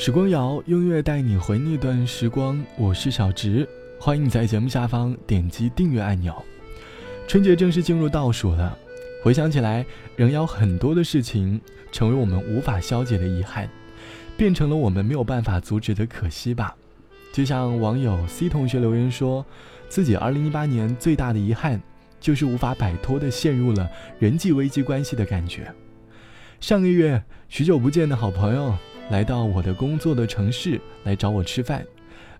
时光谣音乐带你回那段时光，我是小植，欢迎你在节目下方点击订阅按钮。春节正式进入倒数了，回想起来，仍有很多的事情成为我们无法消解的遗憾，变成了我们没有办法阻止的可惜吧。就像网友 C 同学留言说，自己2018年最大的遗憾，就是无法摆脱的陷入了人际危机关系的感觉。上个月，许久不见的好朋友。来到我的工作的城市来找我吃饭，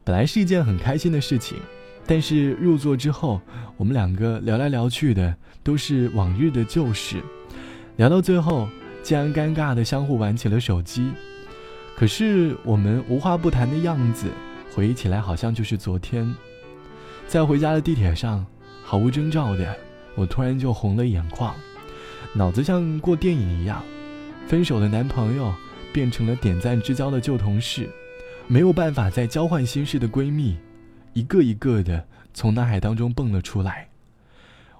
本来是一件很开心的事情，但是入座之后，我们两个聊来聊去的都是往日的旧事，聊到最后竟然尴尬的相互玩起了手机。可是我们无话不谈的样子，回忆起来好像就是昨天。在回家的地铁上，毫无征兆的，我突然就红了眼眶，脑子像过电影一样，分手的男朋友。变成了点赞之交的旧同事，没有办法再交换心事的闺蜜，一个一个的从脑海当中蹦了出来。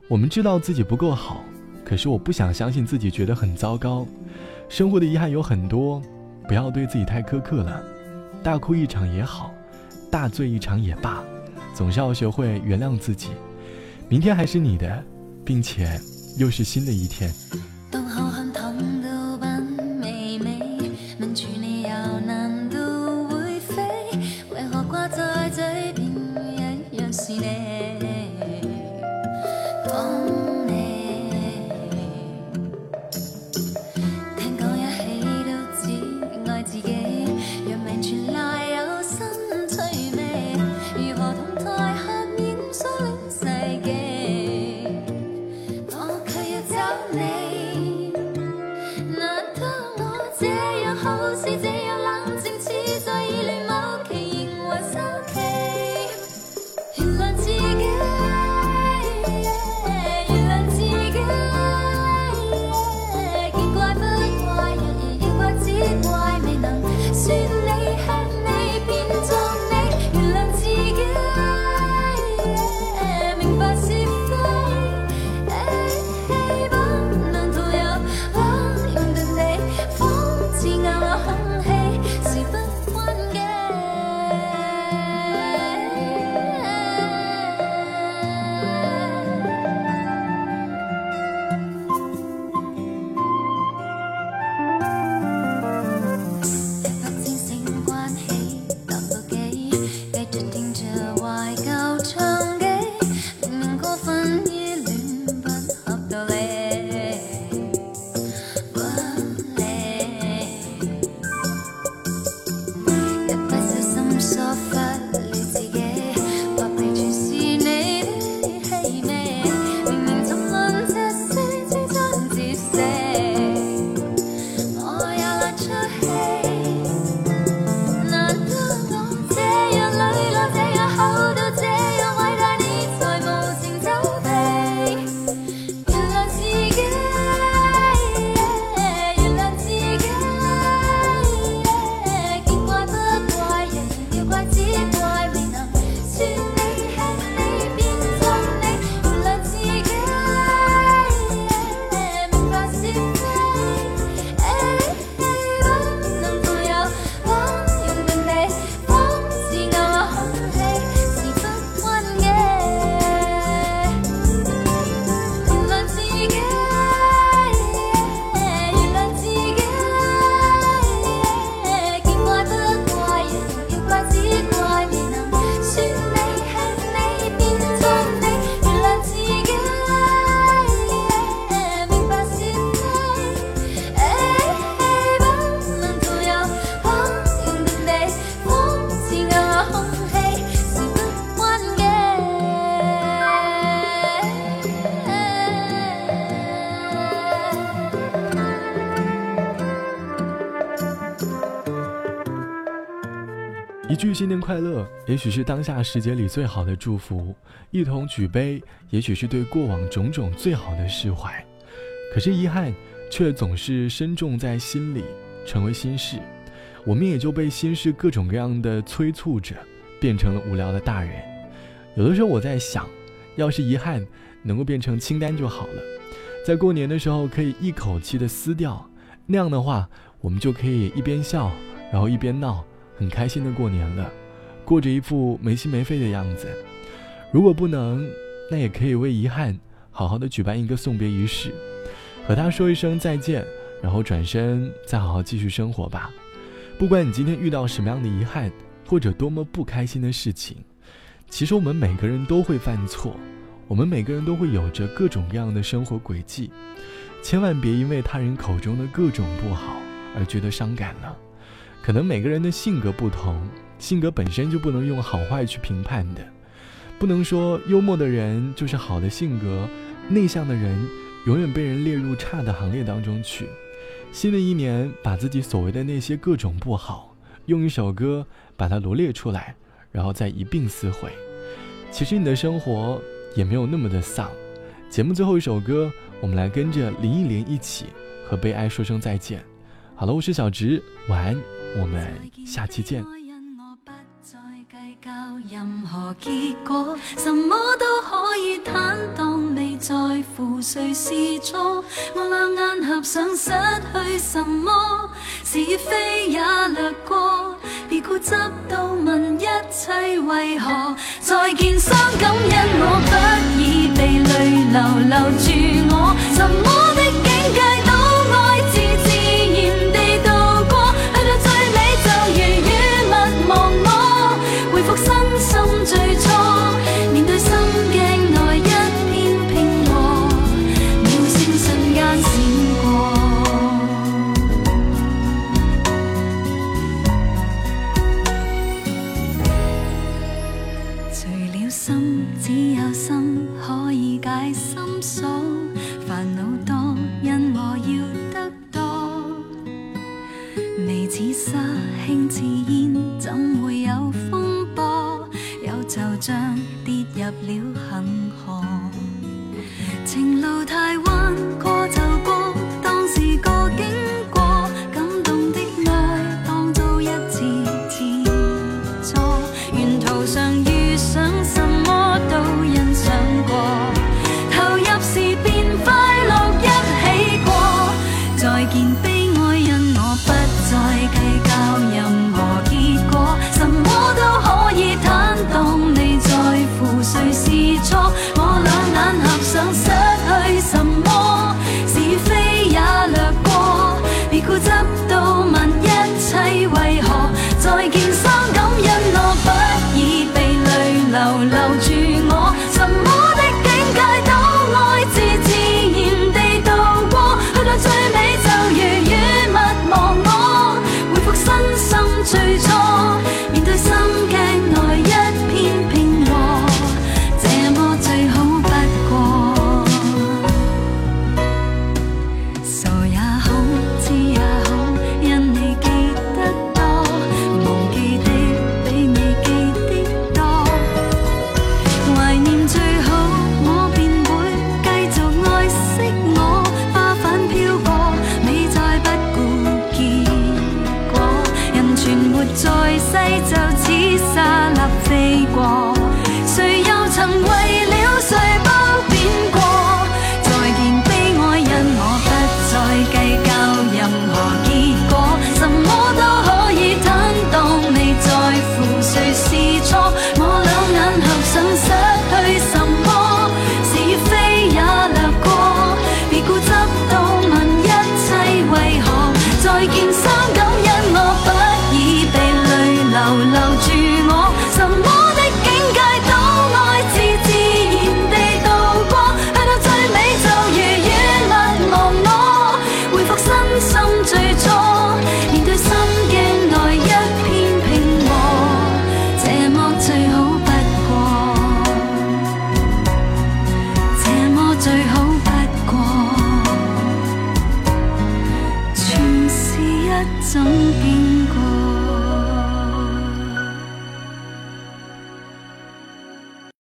我们知道自己不够好，可是我不想相信自己觉得很糟糕。生活的遗憾有很多，不要对自己太苛刻了。大哭一场也好，大醉一场也罢，总是要学会原谅自己。明天还是你的，并且又是新的一天。Trên 一句新年快乐，也许是当下时节里最好的祝福；一同举杯，也许是对过往种种最好的释怀。可是遗憾，却总是深重在心里，成为心事。我们也就被心事各种各样的催促着，变成了无聊的大人。有的时候我在想，要是遗憾能够变成清单就好了，在过年的时候可以一口气的撕掉，那样的话，我们就可以一边笑，然后一边闹。很开心的过年了，过着一副没心没肺的样子。如果不能，那也可以为遗憾好好的举办一个送别仪式，和他说一声再见，然后转身再好好继续生活吧。不管你今天遇到什么样的遗憾，或者多么不开心的事情，其实我们每个人都会犯错，我们每个人都会有着各种各样的生活轨迹，千万别因为他人口中的各种不好而觉得伤感了。可能每个人的性格不同，性格本身就不能用好坏去评判的，不能说幽默的人就是好的性格，内向的人永远被人列入差的行列当中去。新的一年，把自己所谓的那些各种不好，用一首歌把它罗列出来，然后再一并撕毁。其实你的生活也没有那么的丧。节目最后一首歌，我们来跟着林忆莲一起和悲哀说声再见。好了，我是小直，晚安，我们下期见。任何结果，什么都可以坦荡，未在乎谁是错。我两眼合上，失去什么是非也掠过，别固执到问一切为何。再见伤感，因我不已被泪流留住我，什么心锁，烦恼多，因我要得多。眉似沙，轻似烟，怎会有风波？又就像跌入了恒河，情路。